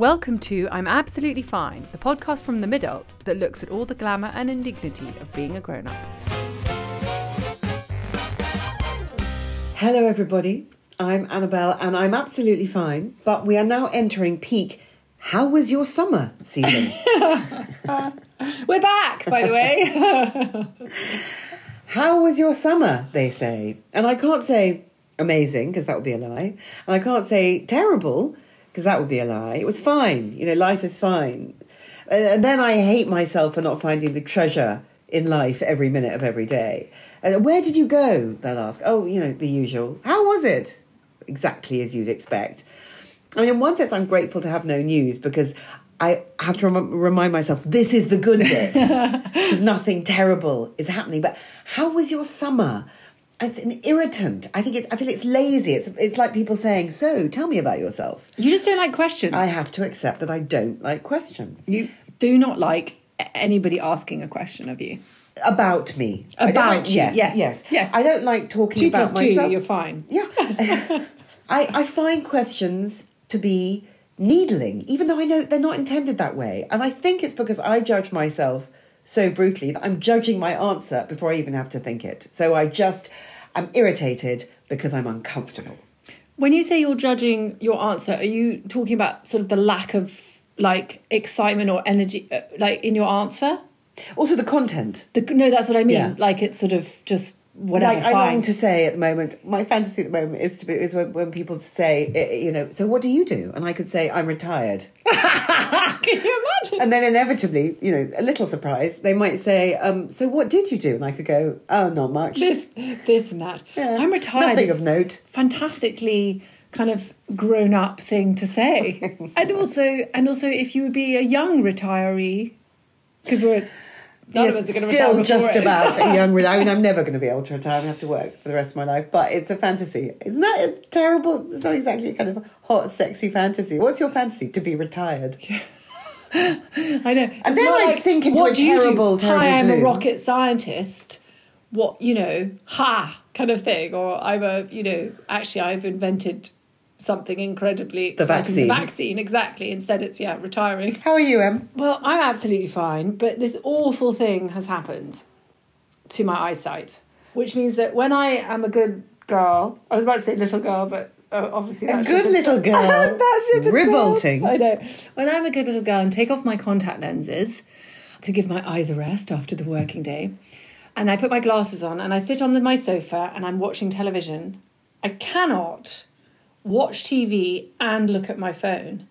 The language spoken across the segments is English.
Welcome to I'm Absolutely Fine, the podcast from the midult that looks at all the glamour and indignity of being a grown up. Hello, everybody. I'm Annabelle and I'm absolutely fine, but we are now entering peak How Was Your Summer season. We're back, by the way. How was your summer, they say. And I can't say amazing, because that would be a lie. And I can't say terrible, because that would be a lie. It was fine. You know, life is fine. And then I hate myself for not finding the treasure in life every minute of every day. And where did you go? They'll ask. Oh, you know, the usual. How was it? Exactly as you'd expect. I mean, in one sense, I'm grateful to have no news because I have to rem- remind myself this is the good bit because nothing terrible is happening. But how was your summer? It's an irritant. I think it's. I feel it's lazy. It's. It's like people saying, "So, tell me about yourself." you just don't like questions. I have to accept that I don't like questions You do not like anybody asking a question of you. about me. I don't About like- you, Yes, yes, yes, yes. I don't like talking Two about plus two, myself. you're fine. Yeah. I, I find questions to be needling, even though I know they're not intended that way. And I think it's because I judge myself so brutally that I'm judging my answer before I even have to think it. So I just am irritated because I'm uncomfortable. When you say you're judging your answer, are you talking about sort of the lack of like excitement or energy, uh, like in your answer? Also, the content. The, no, that's what I mean. Yeah. Like it's sort of just whatever. like I long to say at the moment, my fantasy at the moment is to be is when, when people say, eh, you know, so what do you do? And I could say I'm retired. Can you imagine? And then inevitably, you know, a little surprise, they might say, um, "So what did you do?" And I could go, "Oh, not much. this, this, and that. Yeah, I'm retired. Nothing of note." Fantastically kind of grown up thing to say, and also, and also, if you would be a young retiree, because we're none of Yes, us are going to still just it. about a young. I mean, I'm never going to be able to retire and have to work for the rest of my life. But it's a fantasy. Isn't that a terrible? It's not exactly a kind of hot, sexy fantasy. What's your fantasy? To be retired. I know. And then I'd sink into a do you do? terrible, terrible Hi, I'm a rocket scientist. What you know, ha, kind of thing, or I'm a you know, actually, I've invented something incredibly The vaccine. The vaccine, exactly. Instead, it's yeah, retiring. How are you, Em? Well, I'm absolutely fine, but this awful thing has happened to my eyesight, which means that when I am a good girl, I was about to say little girl, but uh, obviously A good little girl. that ship has Revolting. I know. When I'm a good little girl and take off my contact lenses to give my eyes a rest after the working day, and I put my glasses on and I sit on the, my sofa and I'm watching television, I cannot watch TV and look at my phone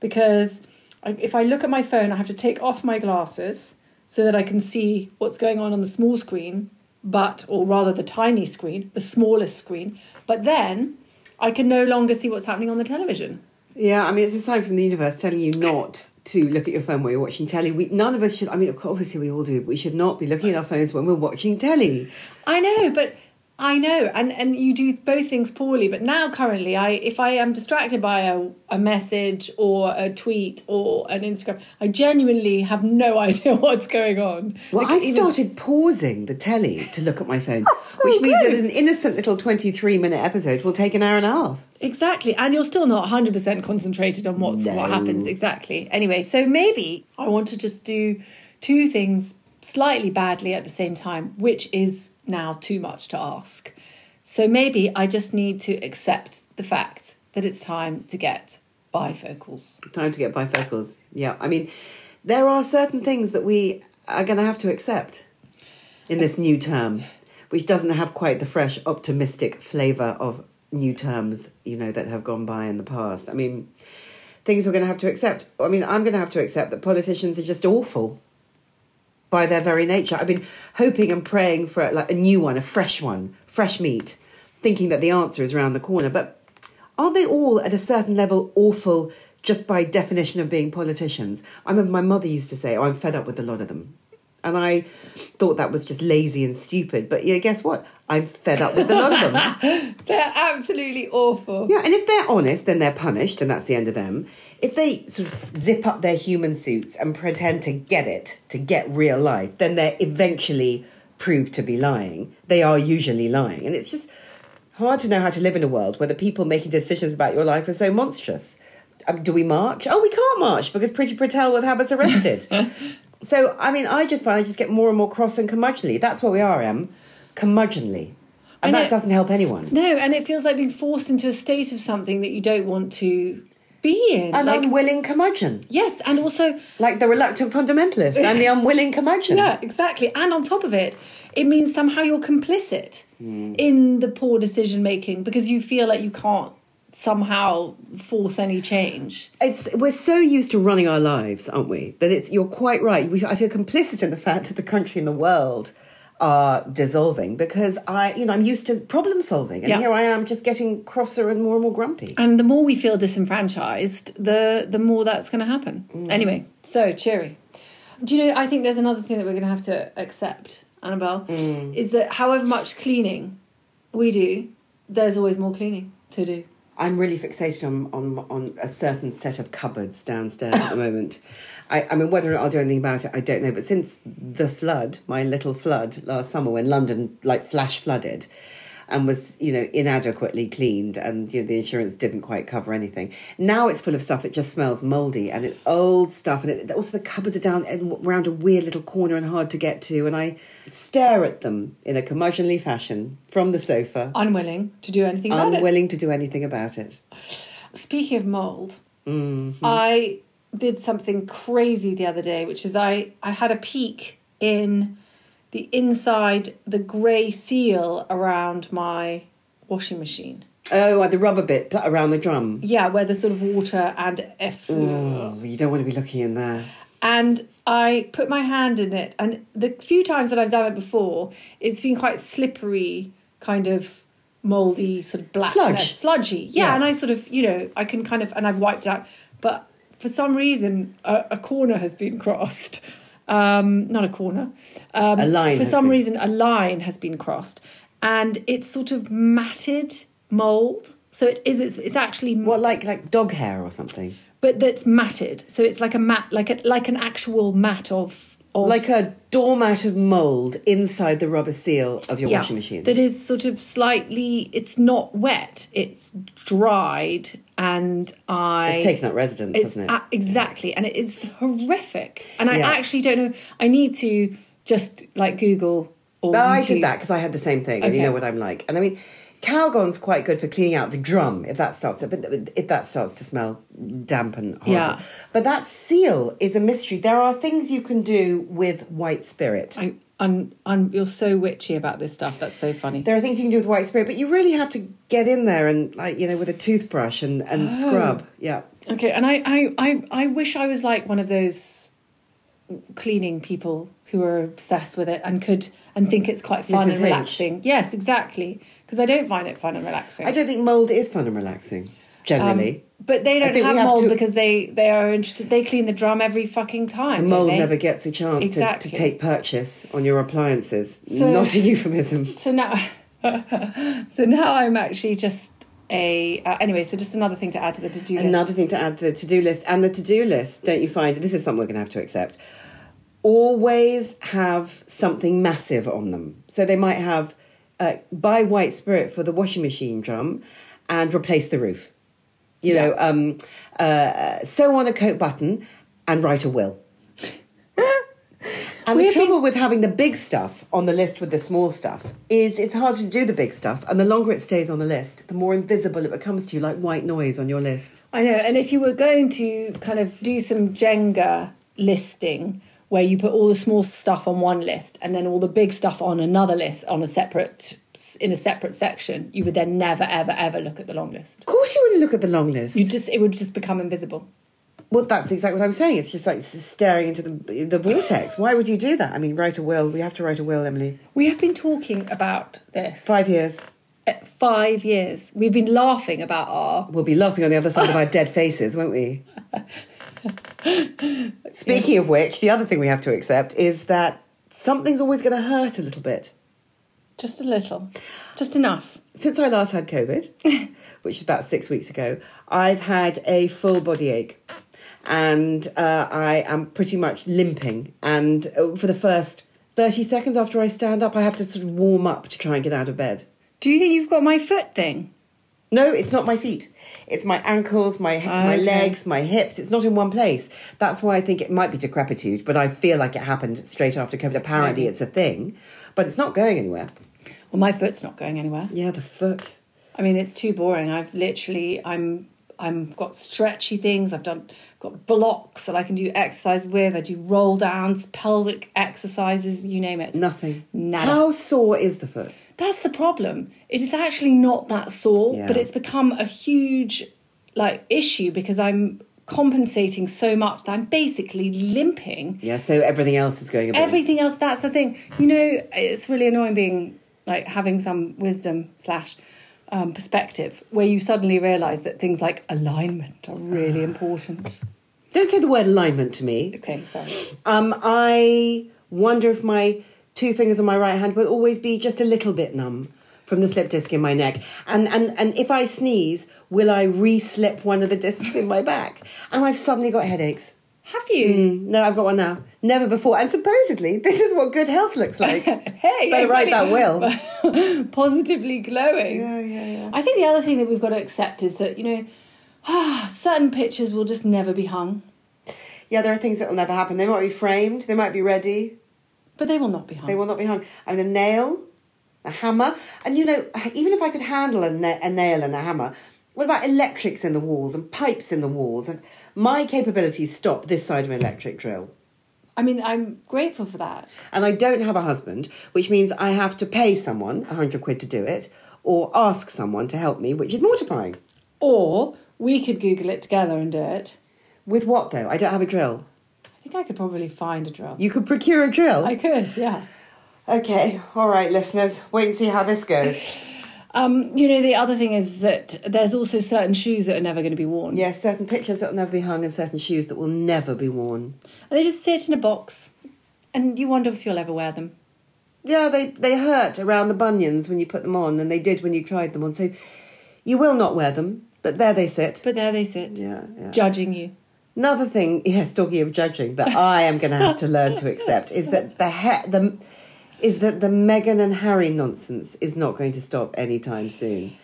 because if I look at my phone, I have to take off my glasses so that I can see what's going on on the small screen, but, or rather the tiny screen, the smallest screen. But then I can no longer see what's happening on the television. Yeah, I mean, it's a sign from the universe telling you not to look at your phone while you're watching telly. We, none of us should, I mean, obviously we all do, but we should not be looking at our phones when we're watching telly. I know, but I know, and and you do both things poorly. But now, currently, I if I am distracted by a, a message or a tweet or an Instagram, I genuinely have no idea what's going on. Well, Like, even- started pausing the telly to look at my phone, oh, which means that an innocent little 23 minute episode will take an hour and a half. Exactly, and you're still not 100% concentrated on what's what No. happens exactly. Anyway, so maybe I want to just do two things slightly badly at the same time, which is now too much to ask. So maybe I just need to accept the fact that it's time to get bifocals. Time to get bifocals. Yeah, I mean, there are certain things that we are going to have to accept in this new term, which doesn't have quite the fresh, optimistic flavour of new terms, you know, that have gone by in the past. I mean, things we're going to have to accept. I mean, I'm going to have to accept that politicians are just awful by their very nature. I've been hoping and praying for like a new one, a fresh one, fresh meat, thinking that the answer is around the corner. But aren't they all at a certain level awful just by definition of being politicians? I remember my mother used to say, "Oh, I'm fed up with a lot of them." And I thought that was just lazy and stupid. But yeah, guess what? I'm fed up with a lot of them. They're absolutely awful. Yeah, and if they're honest, then they're punished, and that's the end of them. If they sort of zip up their human suits and pretend to get it, to get real life, then they're eventually proved to be lying. They are usually lying. And it's just hard to know how to live in a world where the people making decisions about your life are so monstrous. Um, do we march? Oh, we can't march because Priti Patel would have us arrested. so, I mean, I just find I just get more and more cross and curmudgeonly. That's what we are, Em. Curmudgeonly. And I that know. doesn't help anyone. No, and it feels like being forced into a state of something that you don't want to be in. An like, unwilling curmudgeon. yes, and also Like the reluctant fundamentalist and the unwilling curmudgeon. Yeah, exactly. And on top of it, it means somehow you're complicit Hmm. in the poor decision making because you feel like you can't somehow force any change. It's we're so used to running our lives, aren't we? That it's you're quite right. We, I feel complicit in the fact that the country and the world are dissolving because I, you know, I'm used to problem solving, and Yeah. here I am just getting crosser and more and more grumpy. And the more we feel disenfranchised, the the more that's going to happen. Mm. Anyway, so cheery. Do you know? I think there's another thing that we're going to have to accept, Annabelle, Mm. is that however much cleaning we do, there's always more cleaning to do. I'm really fixated on, on on a certain set of cupboards downstairs at the moment. I, I mean, whether or not I'll do anything about it, I don't know. But since the flood, my little flood last summer, when London like flash flooded, and was you know inadequately cleaned, and you know, the insurance didn't quite cover anything. Now it's full of stuff that just smells mouldy, and it's old stuff, and it, also the cupboards are down around a weird little corner and hard to get to. And I stare at them in a curmudgeonly fashion from the sofa, Unwilling to do anything about it. unwilling to do anything about it. Speaking of mold, Mm-hmm. I did something crazy the other day, which is I, I had a peek in the inside, the grey seal around my washing machine. Oh, the rubber bit put around the drum. Yeah, where the sort of water and effluent. Oh, you don't want to be looking in there. And I put my hand in it, and the few times that I've done it before, it's been quite slippery, kind of moldy, sort of black, Sludge. sludgy. Yeah, Yeah. and I sort of, you know, I can kind of, and I've wiped out, but for some reason, a, a corner has been crossed. Um, not a corner. Um, A line For some been- reason, a line has been crossed, and it's sort of matted mold. So it is. It's, it's actually What, like like dog hair or something? but that's matted. So it's like a mat, like a like an actual mat of Like a doormat of mold inside the rubber seal of your washing machine. that is sort of slightly. It's not wet. It's dried, and I. it's taken up residence, It's hasn't it? a- exactly, and it is horrific. And I Yeah. actually don't know. I need to just like Google or No, I did that because I had the same thing, and you know what I'm like. And I mean, Calgon's quite good for cleaning out the drum if that starts to, but if that starts to smell damp and horrible. Yeah. But that seal is a mystery. There are things you can do with white spirit. I, I'm, I'm, you're so witchy about this stuff. That's so funny. There are things you can do with white spirit, but you really have to get in there and like you know with a toothbrush and and Oh. scrub. Yeah. Okay, and I, I, I, I wish I was like one of those cleaning people who are obsessed with it and could and think it's quite fun Mrs. and Hinch. relaxing. Yes, exactly. Because I don't find it fun and relaxing. I don't think mold is fun and relaxing generally. but they don't have, have mold to- because they they are interested. They clean the drum every fucking time. The mold never gets a chance to, to take purchase on your appliances. So- Not a euphemism. So now, so now I'm actually just a uh, anyway. So just another thing to add to the to do list. Another thing to add to the to do list. And the to do list, don't you find, this is something we're going to have to accept, always have something massive on them. So they might have uh, buy white spirit for the washing machine drum and replace the roof. You know, um, uh, sew on a coat button and write a will. And the We've been- trouble with having the big stuff on the list with the small stuff is it's hard to do the big stuff, and the longer it stays on the list, the more invisible it becomes to you, like white noise on your list. I know, and if you were going to kind of do some Jenga listing where you put all the small stuff on one list and then all the big stuff on another list on a separate in a separate section, you would then never ever ever look at the long list. Of course, you wouldn't look at the long list. You just it would just become invisible. Well, that's exactly what I'm saying. It's just like staring into the the vortex. Why would you do that? I mean, write a will. We have to write a will, Emily. We have been talking about this Five years. uh, five years. We've been laughing about our We'll be laughing on the other side of our dead faces, won't we? Speaking of which, the other thing we have to accept is that something's always going to hurt a little bit. just a little, just enough. Since I last had COVID, which is about six weeks ago, I've had a full body ache. And uh, I am pretty much limping. And uh, for the first 30 seconds after I stand up, I have to sort of warm up to try and get out of bed. Do you think you've got my foot thing? No, it's not my feet. It's my ankles, my my Okay. legs, my hips. It's not in one place. That's why I think it might be decrepitude, but I feel like it happened straight after COVID. Apparently, Maybe. it's a thing, but it's not going anywhere. Well, my foot's not going anywhere. Yeah, the foot. I mean, it's too boring. I've literally, I'm, I'm got stretchy things. I've done, got blocks that I can do exercise with. I do roll downs, pelvic exercises, you name it. Nothing. Nada. How sore is the foot? That's the problem. It is actually not that sore, Yeah. but it's become a huge like issue because I'm compensating so much that I'm basically limping. Yeah, so everything else is going a bit. Everything else, that's the thing. You know, it's really annoying being like having some wisdom slash um, perspective where you suddenly realise that things like alignment are really important. Don't say the word alignment to me. Okay, sorry. Um, I wonder if my two fingers on my right hand will always be just a little bit numb from the slip disc in my neck. And, and, and if I sneeze, will I re slip one of the discs in my back? And I've suddenly got headaches. Have you? Mm, no, I've got one now. Never before. And supposedly, this is what good health looks like. hey, Better write that will. Positively glowing. Yeah, yeah, yeah. I think the other thing that we've got to accept is that, you know, certain pictures will just never be hung, Yeah, there are things that will never happen. They might be framed, they might be ready, but they will not be hung. they will not be hung. I mean, a nail, a hammer. And you know, even if I could handle a, na- a nail and a hammer, what about electrics in the walls and pipes in the walls? And my capabilities stop this side of an electric drill. I mean, I'm grateful for that. And I don't have a husband, which means I have to pay someone a hundred quid to do it, or ask someone to help me, which is mortifying. Or we could Google it together and do it. With what though? I don't have a drill. I think I could probably find a drill. You could procure a drill. I could, yeah. Okay, all right, listeners, wait and see how this goes. Um, you know, the other thing is that there's also certain shoes that are never going to be worn. Yes, certain pictures that will never be hung and certain shoes that will never be worn. And they just sit in a box, and you wonder if you'll ever wear them. Yeah, they, they hurt around the bunions when you put them on, and they did when you tried them on. So you will not wear them, but there they sit. But there they sit, Yeah, yeah. judging you. Another thing, yes, talking of judging, that I am going to have to learn to accept is that the he- the is that the Meghan and Harry nonsense is not going to stop anytime soon.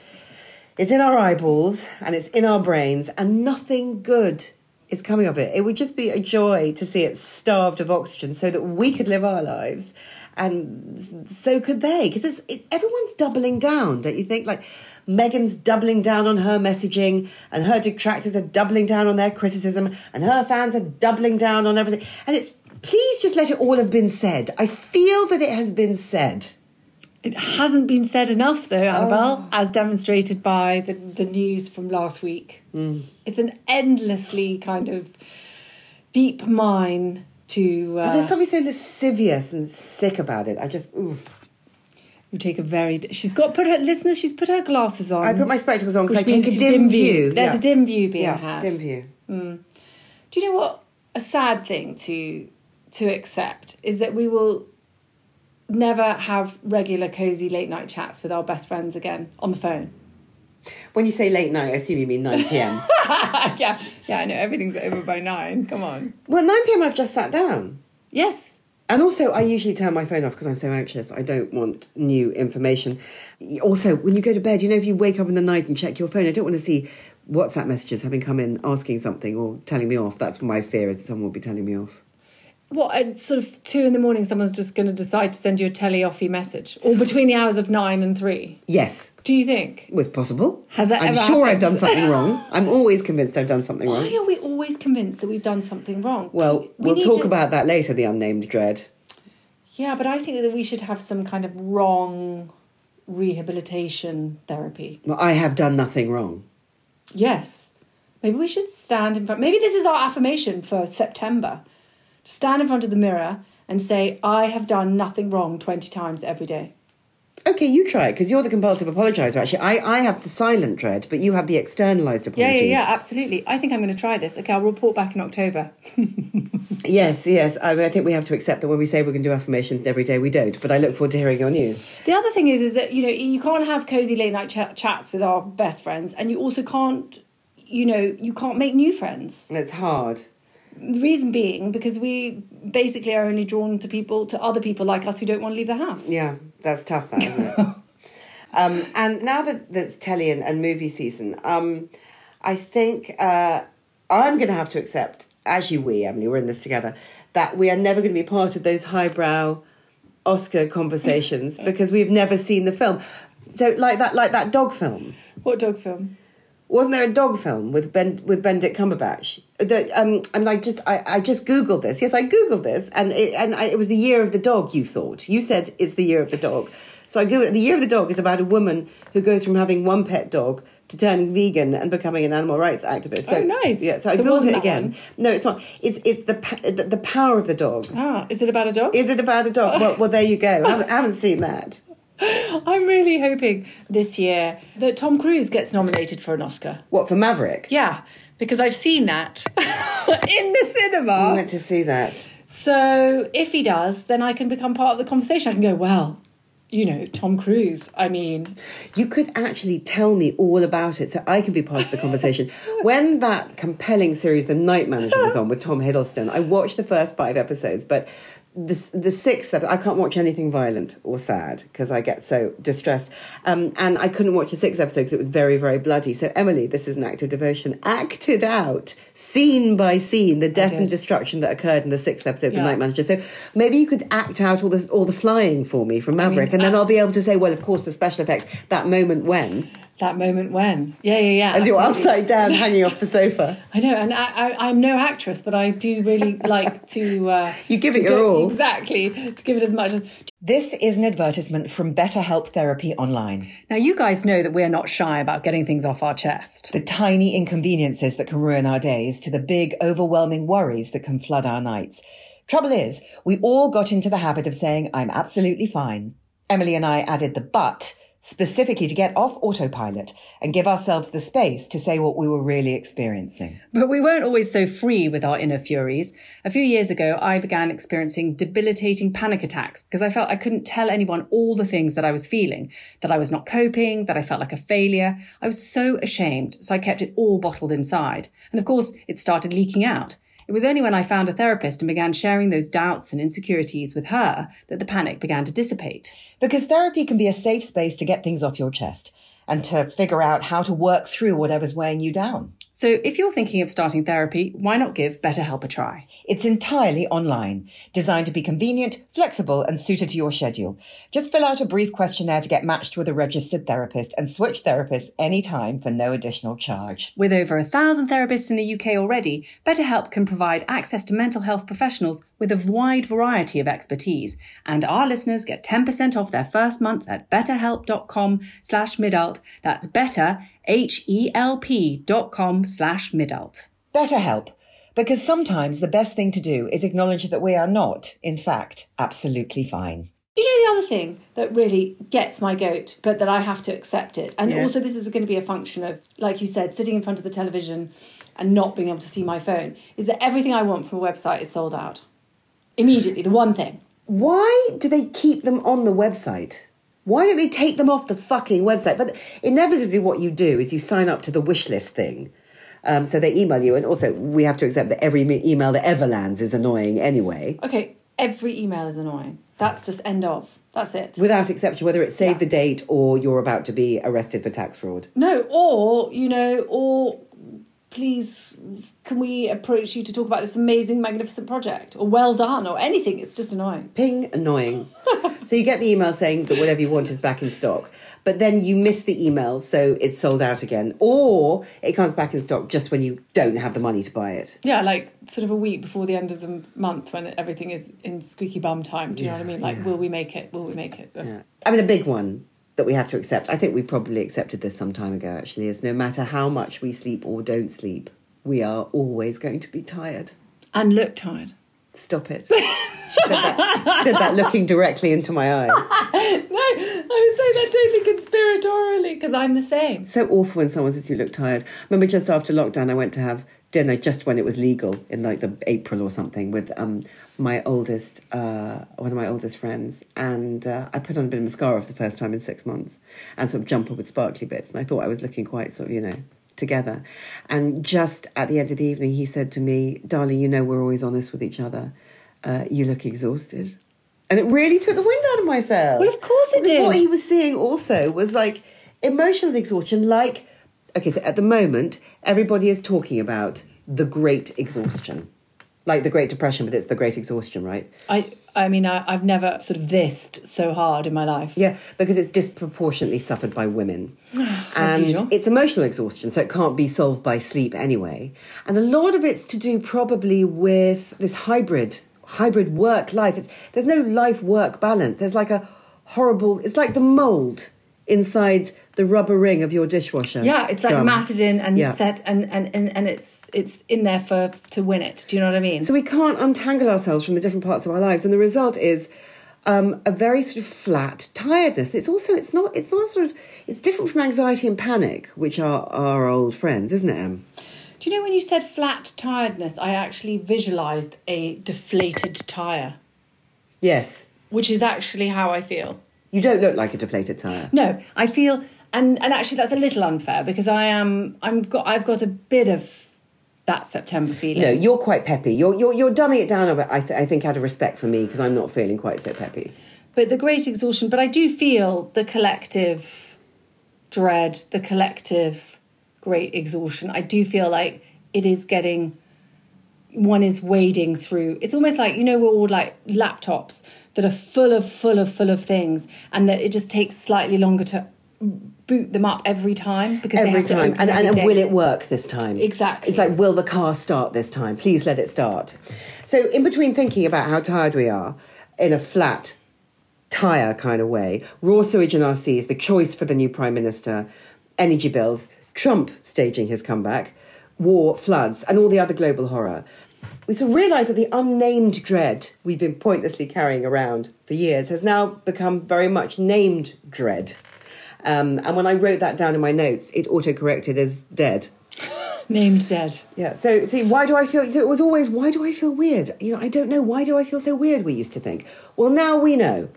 It's in our eyeballs and it's in our brains, and nothing good is coming of it. It would just be a joy to see it starved of oxygen, so that we could live our lives, and so could they. Because it, everyone's doubling down, don't you think? Like Meghan's doubling down on her messaging, and her detractors are doubling down on their criticism, and her fans are doubling down on everything. And it's please just let it all have been said. I feel that it has been said. It hasn't been said enough, though, Annabelle, Oh. as demonstrated by the, the news from last week. Mm. It's an endlessly kind of deep mine to. But there's Uh, something so lascivious and sick about it. I just, oof. you take a very. She's got put her listeners. She's put her glasses on. I put my spectacles on because I take a a dim, view. There's yeah. a dim view being yeah, had. dim view. Do you know what? A sad thing to to accept is that we will never have regular cozy late night chats with our best friends again on the phone. When you say late night, I assume you mean 9 p.m. yeah, yeah, I know everything's over by nine. Come on. well, 9 p.m. I've just sat down. Yes, And also, I usually turn my phone off because I'm so anxious. I don't want new information. Also, when you go to bed, you know, if you wake up in the night and check your phone, I don't want to see WhatsApp messages having come in asking something or telling me off. That's my fear is that someone will be telling me off. What? At sort of two in the morning, someone's just going to decide to send you a telly-offy message, or between the hours of nine and three. Yes, Do you think? it was possible. Has that I'm sure I've done something wrong. I'm always convinced I've done something wrong. Why are we always convinced that we've done something wrong? Well, We we'll talk to- about that later, the unnamed dread. Yeah, but I think that we should have some kind of wrong rehabilitation therapy. Well, I have done nothing wrong. Yes. Maybe we should stand in front. Maybe this is our affirmation for September. Stand in front of the mirror and say, I have done nothing wrong 20 times every day. Okay, you try it because you're the compulsive apologizer. Actually, I, I have the silent dread, but you have the externalized Yeah, apologies. yeah, yeah, absolutely. I think I'm going to try this. Okay, I'll report back in October. Yes, yes. I, mean, I think we have to accept that when we say we're going to do affirmations every day, we don't. But I look forward to hearing your news. The other thing is, is that you know you can't have cozy late night ch- chats with our best friends, and you also can't, you know, you can't make new friends. It's hard. The reason being because we basically are only drawn to people, to other people like us who don't want to leave the house. Yeah, that's tough, that, isn't it? Um, and now that that's telly and, and movie season, um, I think uh, I'm going to have to accept, as you we, Emily, we're in this together, that we are never going to be part of those highbrow Oscar conversations because we've never seen the film. So, like that, like that dog film. What dog film? Wasn't there a dog film with Ben with Benedict Cumberbatch? The, um, I mean, I just I, I just googled this. Yes, I googled this, and it, and I, it was the year of the dog. You thought you said it's the year of the dog, so I googled. The year of the dog is about a woman who goes from having one pet dog to turning vegan and becoming an animal rights activist. So, Oh, nice. Yeah, so, I So it googled it again. one? No, it's not. It's it's the the, the power of the dog. Ah, is it about a dog? Is it about a dog? Well, well, there you go. I haven't, I haven't seen that. I'm really hoping this year that Tom Cruise gets nominated for an Oscar. What for Maverick? Yeah, because I've seen that in the cinema. I went to see that. So if he does, then I can become part of the conversation. I can go, well, you know, Tom Cruise. I mean, You could actually tell me all about it so I can be part of the conversation. when that compelling series, The Night Manager, was on with Tom Hiddleston, I watched the first five episodes, but the, the sixth, ep- I can't watch anything violent or sad because I get so distressed. Um, and I couldn't watch the sixth episode because it was very, very bloody. So, Emily, this is an act of devotion, acted out, scene by scene, the death and destruction that occurred in the sixth episode of The Night Manager. So, maybe you could act out all the, all the flying for me from Maverick, and then I'll be able to say, well, of course, the special effects, that moment when, that moment when. Yeah, yeah, yeah. as you're upside down hanging off the sofa. I know, and I, I, I'm no actress, but I do really like to. Uh, You give it your go- all. Exactly, to give it as much as. This is an advertisement from BetterHelp Therapy Online. Now, you guys know that we're not shy about getting things off our chest. The tiny inconveniences that can ruin our days to the big, overwhelming worries that can flood our nights. Trouble is, we all got into the habit of saying, I'm absolutely fine. Emily and I added the but specifically to get off autopilot and give ourselves the space to say what we were really experiencing. But we weren't always so free with our inner furies. A few years ago, I began experiencing debilitating panic attacks because I felt I couldn't tell anyone all the things that I was feeling, that I was not coping, that I felt like a failure. I was so ashamed, so I kept it all bottled inside. And of course, it started leaking out. It was only when I found a therapist and began sharing those doubts and insecurities with her that the panic began to dissipate. Because therapy can be a safe space to get things off your chest and to figure out how to work through whatever's weighing you down. So if you're thinking of starting therapy, why not give BetterHelp a try? It's entirely online, designed to be convenient, flexible, and suited to your schedule. Just fill out a brief questionnaire to get matched with a registered therapist and switch therapists anytime for no additional charge. With over a thousand therapists in the UK already, BetterHelp can provide access to mental health professionals with a wide variety of expertise. And our listeners get 10% off their first month at betterhelp.com slash midult. That's better, H-E-L-P dot com slash midult. BetterHelp, because sometimes the best thing to do is acknowledge that we are not, in fact, absolutely fine. Do you know the other thing that really gets my goat, but that I have to accept it? And Yes. also, this is going to be a function of, like you said, sitting in front of the television and not being able to see my phone, is that everything I want from a website is sold out. Immediately, the one thing. Why do they keep them on the website? Why don't they take them off the fucking website? But inevitably, what you do is you sign up to the wish list thing. Um, so they email you, and also we have to accept that every email that ever lands is annoying anyway, Okay, every email is annoying. That's just end of. That's it. without exception, whether it's save Yeah. the date or you're about to be arrested for tax fraud. No, or, you know, or please, can we approach you to talk about this amazing, magnificent project? Or well done, or anything. It's just annoying. Ping, annoying. so you get the email saying that whatever you want is back in stock, but then you miss the email, so it's sold out again, or it comes back in stock just when you don't have the money to buy it. Yeah, like sort of a week before the end of the month when everything is in squeaky bum time. Do you know what I mean? Like, will we make it? Will we make it? yeah. I mean, a big one that we have to accept, I think we probably accepted this some time ago actually, is no matter how much we sleep or don't sleep, we are always going to be tired. And look tired. Stop it. She said that, she said that looking directly into my eyes. No, I say that totally conspiratorially because I'm the same. So awful when someone says you look tired. Remember, just after lockdown, I went to have dinner just when it was legal in like the April or something with um, my oldest, uh, one of my oldest friends, and uh, I put on a bit of mascara for the first time in six months, and sort of jumper with sparkly bits, and I thought I was looking quite sort of you know together. And just at the end of the evening, he said to me, "Darling, you know we're always honest with each other. Uh, you look exhausted." And it really took the wind out of myself. Well, of course it Because did. What he was seeing also was like emotional exhaustion, like, okay, so at the moment, everybody is talking about the great exhaustion. Like the Great Depression, but it's the Great Exhaustion, right? I I mean I, I've never sort of thised so hard in my life. Yeah, because it's disproportionately suffered by women. And usual. it's emotional exhaustion, so it can't be solved by sleep anyway. And a lot of it's to do probably with this hybrid hybrid work life. It's, there's no life work balance. There's like a horrible. It's like the mold inside the rubber ring of your dishwasher. Yeah, it's like gum. matted in and Yeah. set and, and, and, and it's it's in there for to win it. Do you know what I mean? So we can't untangle ourselves from the different parts of our lives, and the result is um, a very sort of flat tiredness. It's also it's not it's not a sort of it's different from anxiety and panic, which are our old friends, isn't it? Em? Do you know when you said flat tiredness, I actually visualized a deflated tire, Yes, which is actually how I feel. You don't look like a deflated tire. No, I feel, and and actually that's a little unfair because I am I'm got I've got a bit of that September feeling. No, you're quite peppy. You're you're, you're dumbing it down a bit. I, th- I think out of respect for me because I'm not feeling quite so peppy. But the great exhaustion. But I do feel the collective dread, the collective great exhaustion. I do feel like it is getting. One is wading through. It's almost like you know we're all like laptops that are full of full of full of things, and that it just takes slightly longer to boot them up every time because Every time, and, and, and will it work this time? Exactly. It's like, will the car start this time? Please let it start. So, in between thinking about how tired we are in a flat tire kind of way, raw sewage in our seas, the choice for the new prime minister, energy bills, Trump staging his comeback, war, floods, and all the other global horror. We sort of realise that the unnamed dread we've been pointlessly carrying around for years has now become very much named dread. Um, and when I wrote that down in my notes, it auto-corrected as dead. named dead. Yeah. So, see, why do I feel? So it was always, why do I feel weird? You know, I don't know. Why do I feel so weird? We used to think. Well, now we know.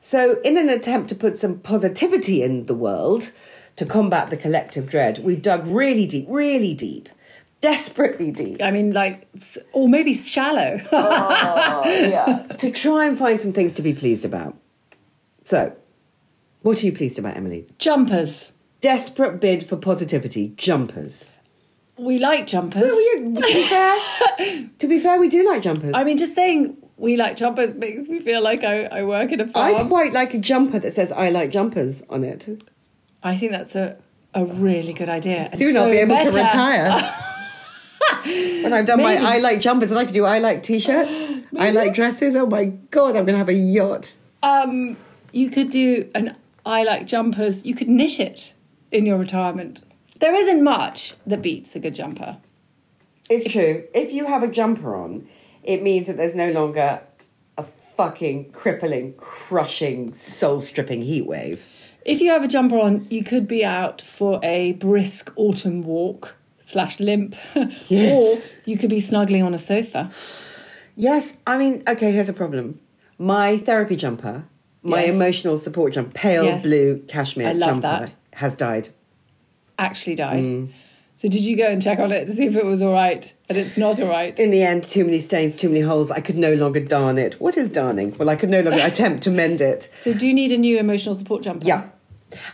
So, in an attempt to put some positivity in the world to combat the collective dread, we've dug really deep, really deep, desperately deep, I mean, like, or maybe shallow. Oh, to try and find some things to be pleased about. So, what are you pleased about, Emily? Jumpers. Desperate bid for positivity. Jumpers. We like jumpers. Well, yeah, to be fair, to be fair, we do like jumpers. I mean, just saying we like jumpers makes me feel like I, I work in a farm. I quite like a jumper that says "I like jumpers" on it. I think that's a, a really good idea. Soon so I'll be able to retire. when I've done Maybe. my "I like jumpers," and I could do "I like t-shirts," "I like dresses." Oh my god, I'm to have a yacht. Um, you could do an I like jumpers. You could knit it in your retirement. There isn't much that beats a good jumper. It's true. If you have a jumper on, it means that there's no longer a fucking crippling, crushing, soul-stripping heat wave. If you have a jumper on, you could be out for a brisk autumn walk slash limp, Yes. or you could be snuggling on a sofa. Yes, I mean, okay, here's a problem. My therapy jumper, my Yes. emotional support jumper, pale Yes. blue cashmere I love jumper, that. has died. Actually died. Mm. So did you go and check on it to see if it was all right? And it's not all right. In the end, too many stains, too many holes. I could no longer darn it. What is darning? Well, I could no longer attempt to mend it. So do you need a new emotional support jumper? Yeah.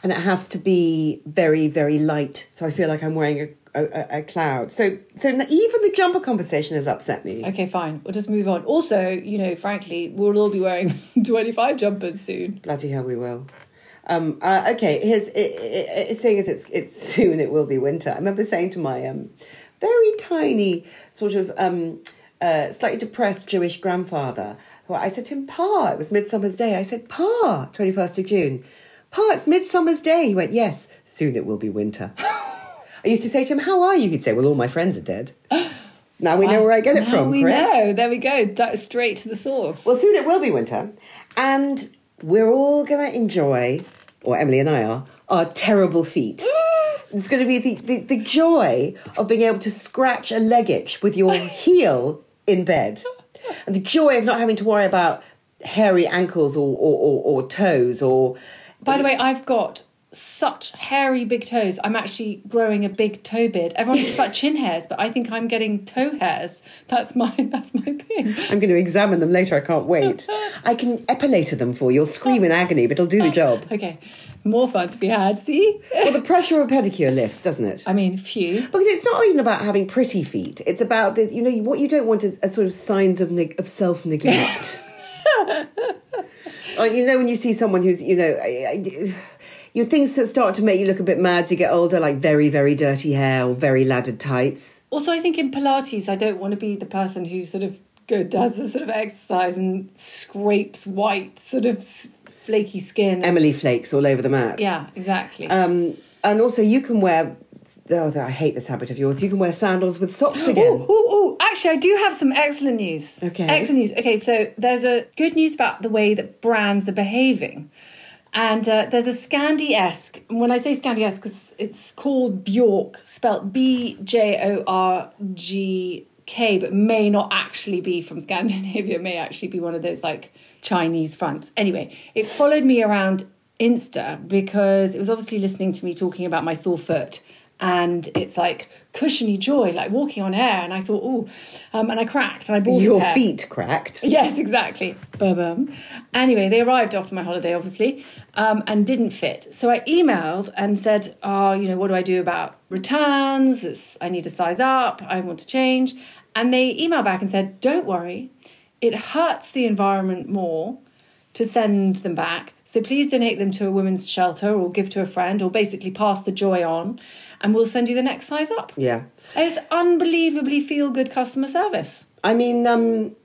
And it has to be very, very light. So I feel like I'm wearing a, a, a- a cloud. So, so even the jumper conversation has upset me. Okay, fine. We'll just move on. Also, you know, frankly, we'll all be wearing 25 jumpers soon. Bloody hell, we will. Um, uh, okay, here's it, it, it, seeing as it's it's soon, it will be winter. I remember saying to my um, very tiny, sort of um, uh, slightly depressed Jewish grandfather, who I said to him, "Pa, it was Midsummer's Day." I said, "Pa, twenty first of June, Pa, it's Midsummer's Day." He went, "Yes, soon it will be winter." I used to say to him, "How are you?" He'd say, "Well, all my friends are dead." Now we know where I get it Now from. we correct? know. There we go. That is straight to the source. Well, soon it will be winter, and we're all going to enjoy, or Emily and I are, our terrible feet. It's going to be the, the, the joy of being able to scratch a leg itch with your heel in bed, and the joy of not having to worry about hairy ankles or, or, or, or toes or. By the way, I've got such hairy big toes. I'm actually growing a big toe beard. Everyone talks about chin hairs, but I think I'm getting toe hairs. That's my that's my thing. I'm going to examine them later. I can't wait. I can epilate them for you. You'll scream in agony, but it'll do the job. Okay, more fun to be had. See, Well, the pressure of a pedicure lifts, doesn't it? I mean, phew. Because it's not even about having pretty feet. It's about the, you know, what you don't want is a sort of signs of neg- of self neglect. Like, you know, when you see someone who's, you know, I- I- you things that start to make you look a bit mad as you get older, like very, very dirty hair or very laddered tights. Also, I think in Pilates, I don't want to be the person who sort of go does the sort of exercise and scrapes white, sort of flaky skin. Emily flakes all over the mat. Yeah, exactly. Um, and also, you can wear. Oh, I hate this habit of yours. You can wear sandals with socks again. Oh! Actually, I do have some excellent news. Okay. Excellent news. Okay, so there's a good news about the way that brands are behaving. And uh, there's a Scandi esque. When I say Scandi esque, because it's called Bjork, spelt B J O R G K, but may not actually be from Scandinavia. May actually be one of those like Chinese fronts. Anyway, it followed me around Insta because it was obviously listening to me talking about my sore foot. And it's like cushiony joy, like walking on air. And I thought, oh, um, and I cracked and I bought Your feet cracked. Yes, exactly. Bum-bum. Anyway, they arrived after my holiday, obviously, um, and didn't fit. So I emailed and said, "Oh, you know, what do I do about returns? It's, I need to size up. I want to change." And they emailed back and said, "Don't worry, it hurts the environment more to send them back. So please donate them to a women's shelter or give to a friend or basically pass the joy on, and we'll send you the next size up." Yeah. It's unbelievably feel good customer service. I mean, um,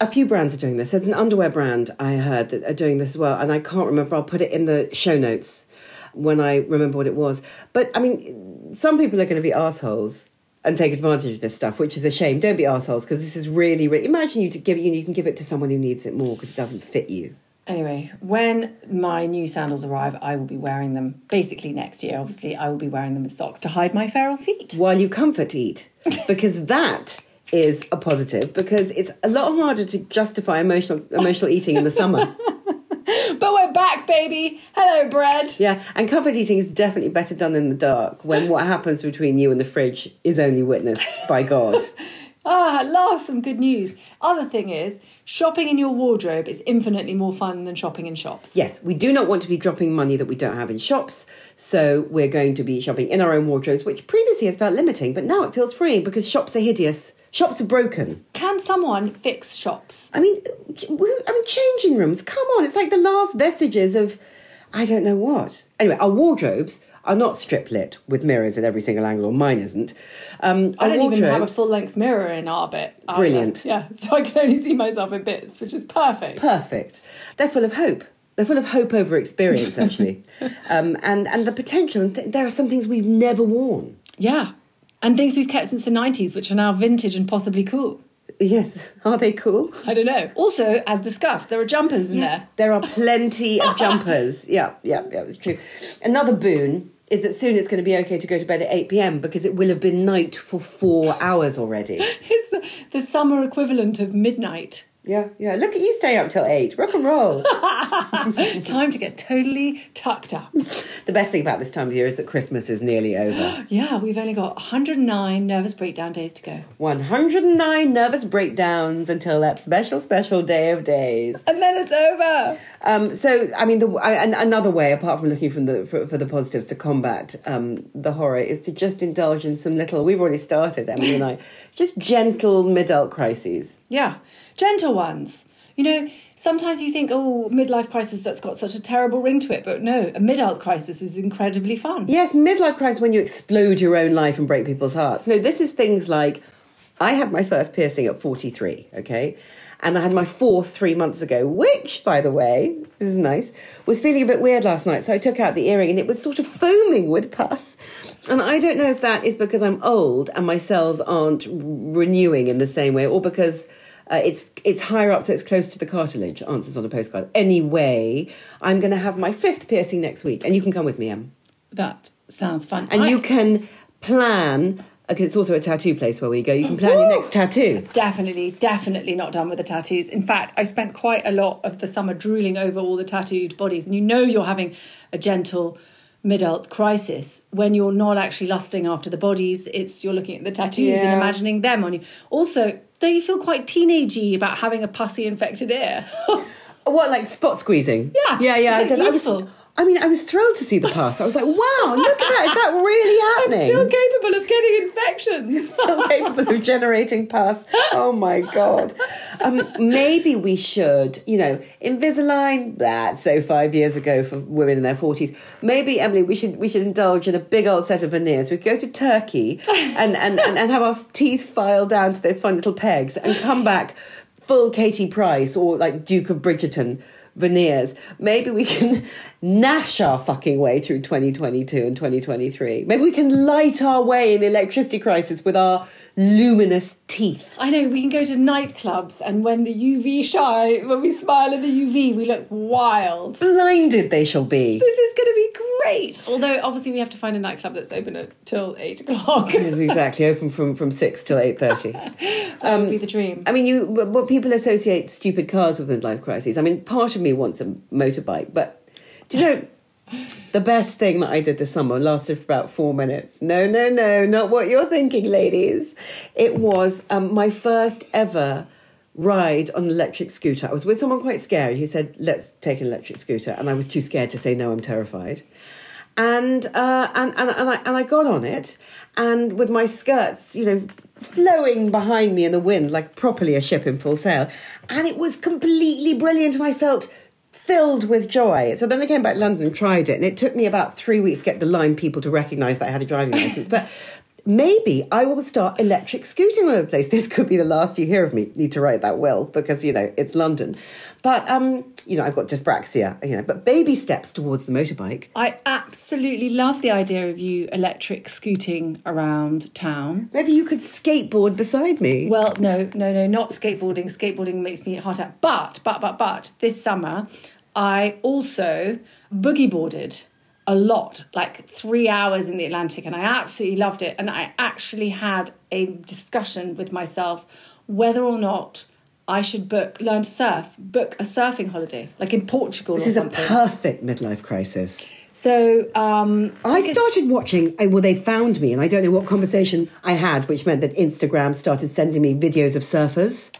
a few brands are doing this. There's an underwear brand I heard that are doing this as well, and I can't remember. I'll put it in the show notes when I remember what it was. But I mean, some people are going to be assholes and take advantage of this stuff, which is a shame. Don't be assholes because this is really, really. Imagine you give you, you can give it to someone who needs it more because it doesn't fit you. Anyway, when my new sandals arrive, I will be wearing them basically next year. Obviously, I will be wearing them with socks to hide my feral feet. while you comfort eat because that is a positive because it's a lot harder to justify emotional emotional eating in the summer. But we're back, baby! Hello, bread! Yeah, and comfort eating is definitely better done in the dark when what happens between you and the fridge is only witnessed by God. Ah, at last, some good news. Other thing is, shopping in your wardrobe is infinitely more fun than shopping in shops. Yes, we do not want to be dropping money that we don't have in shops, so we're going to be shopping in our own wardrobes, which previously has felt limiting, but now it feels freeing because shops are hideous. Shops are broken. Can someone fix shops? I mean, I mean, changing rooms. Come on, it's like the last vestiges of, I don't know what. Anyway, our wardrobes are not strip lit with mirrors at every single angle, or mine isn't. Um, I don't even have a full length mirror in our bit. either. Brilliant. Yeah, so I can only see myself in bits, which is perfect. perfect. They're full of hope. They're full of hope over experience, actually, um, and and the potential. And th- there are some things we've never worn. Yeah. And things we've kept since the 90s, which are now vintage and possibly cool. Yes, are they cool? I don't know. Also, as discussed, there are jumpers in Yes, there. there are plenty of jumpers. Yeah, yeah, yeah, it's true. Another boon is that soon it's going to be okay to go to bed at 8 pm because it will have been night for four hours already. It's the, the summer equivalent of midnight. Yeah, yeah. Look at you stay up till 8. Rock and roll. Time to get totally tucked up. the best thing about this time of year is that Christmas is nearly over. Yeah, we've only got 109 nervous breakdown days to go. 109 nervous breakdowns until that special, special day of days. And then it's over. Um, so, I mean, the, I, an, another way, apart from looking from the, for, for the positives to combat um, the horror, is to just indulge in some little. We've already started, Emily and I, just gentle mid-adult crises. Yeah, gentle ones. You know, sometimes you think, oh, midlife crisis, that's got such a terrible ring to it. But no, a mid-adult crisis is incredibly fun. Yes, midlife crisis when you explode your own life and break people's hearts. No, this is things like I had my first piercing at 43, okay? And I had my fourth three months ago, which, by the way, this is nice, was feeling a bit weird last night. So I took out the earring and it was sort of foaming with pus. And I don't know if that is because I'm old and my cells aren't renewing in the same way or because. Uh, it's it's higher up, so it's close to the cartilage. Answers on a postcard. Anyway, I'm going to have my fifth piercing next week, and you can come with me, Em That sounds fun. and I- you can plan because it's also a tattoo place where we go you can plan your next tattoo Definitely, definitely not done with the tattoos. In fact, I spent quite a lot of the summer drooling over all the tattooed bodies, and you know you're having a gentle mid-adult crisis when you're not actually lusting after the bodies it's you're looking at the tattoos and imagining them on you also don't you feel quite teenagey about having a pussy infected ear What, like spot squeezing? Yeah. Yeah, yeah. It's I, did. Was, beautiful. I mean, I was thrilled to see the pus. I was like, wow, look at that. Is that really happening? still capable of getting infections Still capable of generating pus. Oh my god. Um, maybe we should, you know, Invisalign. That's so five years ago for women in their forties. Maybe Emily, we should we should indulge in a big old set of veneers. We could go to Turkey and and, and, and have our teeth filed down to those fun little pegs and come back full Katie Price or like Duke of Bridgerton veneers. Maybe we can gnash our fucking way through 2022 and 2023. Maybe we can light our way in the electricity crisis with our luminous teeth. I know we can go to nightclubs and when the UV shine when we smile in the UV we look wild Blinded they shall be. this is going to be great although obviously we have to find a nightclub that's open at, till 8 o'clock exactly open from from six till eight thirty. that would be the dream um, I mean, you what what people associate stupid cars with midlife crises. I mean, part of me wants a motorbike, but do you know the best thing that I did this summer lasted for about four minutes? No, no, no, not what you're thinking, ladies. It was um, my first ever ride on an electric scooter. I was with someone quite scary who said, "Let's take an electric scooter," and I was too scared to say no. I'm terrified. And uh, and and and I, and I got on it, and with my skirts, you know, flowing behind me in the wind like properly a ship in full sail, and it was completely brilliant, and I felt filled with joy. So then I came back to London and tried it, and it took me about three weeks to get the Lime people to recognise that I had a driving license, but. Maybe I will start electric scooting all over the place. This could be the last you hear of me. Need to write that will because you know it's London, but um, you know I've got dyspraxia. You know, but baby steps towards the motorbike. I absolutely love the idea of you electric scooting around town. Maybe you could skateboard beside me. Well, no, no, no, not skateboarding. Skateboarding makes me heart out. But, but, but, but, this summer, I also boogie boarded a lot, like three hours in the Atlantic, and I absolutely loved it. And I actually had a discussion with myself whether or not I should book, learn to surf, book a surfing holiday, like in Portugal this or is a perfect midlife crisis. so, um, I started watching, well, they found me, and I don't know what conversation I had, which meant that Instagram started sending me videos of surfers.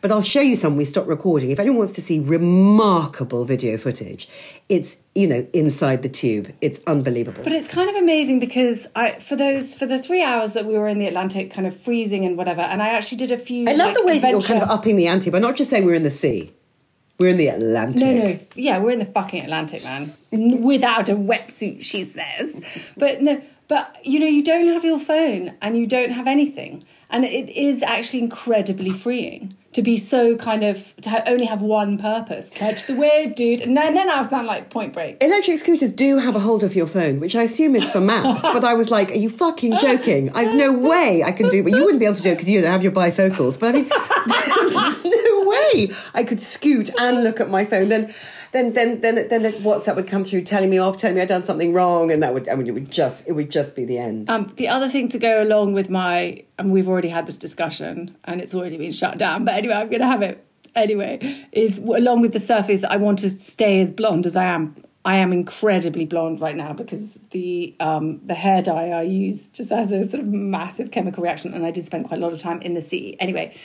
But I'll show you some. We stopped recording. If anyone wants to see remarkable video footage, it's, you know, inside the tube. It's unbelievable. But it's kind of amazing because I for those for the three hours that we were in the Atlantic, kind of freezing and whatever, and I actually did a few. I love like, the way that you're kind of upping the ante, but not just saying we're in the sea. We're in the Atlantic. No, no, yeah, we're in the fucking Atlantic, man. Without a wetsuit, she says. But no, but you know, you don't have your phone and you don't have anything, and it is actually incredibly freeing to be so kind of to ha- only have one purpose: catch the wave, dude. And then, then I sound like Point Break. Electric scooters do have a hold of your phone, which I assume is for maps. but I was like, "Are you fucking joking? There's no way I can do." But you wouldn't be able to do it because you don't have your bifocals. But I mean, no way I could scoot and look at my phone. Then, then, then, then, then the WhatsApp would come through telling me off, telling me I'd done something wrong, and that would, I mean, it would just, it would just be the end. Um, the other thing to go along with my, and we've already had this discussion and it's already been shut down, but anyway, I'm going to have it anyway, is along with the surface, I want to stay as blonde as I am. I am incredibly blonde right now because the um, the hair dye I use just has a sort of massive chemical reaction, and I did spend quite a lot of time in the sea. Anyway,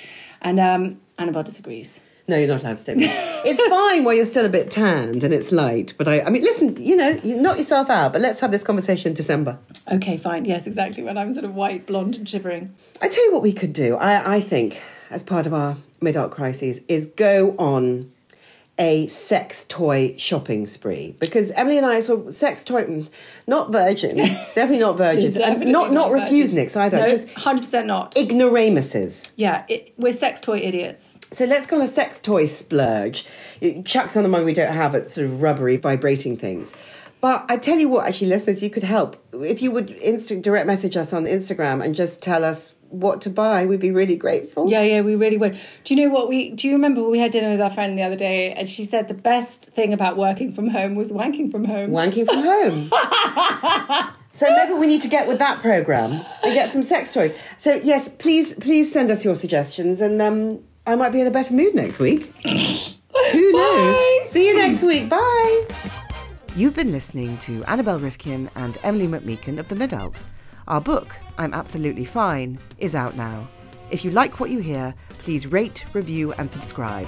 and um, Annabel disagrees. No, you're not allowed to stay. it's fine while you're still a bit tanned and it's light. But I, I mean, listen, you know, you knock yourself out. But let's have this conversation in December. Okay, fine. Yes, exactly. When I'm sort of white, blonde, and shivering. I tell you what we could do. I, I think, as part of our mid-adult crises, is go on a sex toy shopping spree because Emily and I saw sex toy, mm, not virgin, definitely not virgins, and Definitely not not virgins. refuseniks either, No, just hundred percent not. ignoramuses. Yeah, it, we're sex toy idiots. So let's go on a sex toy splurge. Chuck some of the money we don't have at sort of rubbery, vibrating things. But I tell you what, actually, listeners, you could help if you would instant direct message us on Instagram and just tell us what to buy. We'd be really grateful. Yeah, yeah, we really would. Do you know what we? Do you remember we had dinner with our friend the other day, and she said the best thing about working from home was wanking from home. wanking from home. so maybe we need to get with that program and get some sex toys. So yes, please, please send us your suggestions, and um, I might be in a better mood next week. Who knows? Bye. See you next week. Bye. You've been listening to Annabel Rivkin and Emilie McMeekan of The Midult. Our book, I'm Absolutely Fine, is out now. If you like what you hear, please rate, review, and subscribe.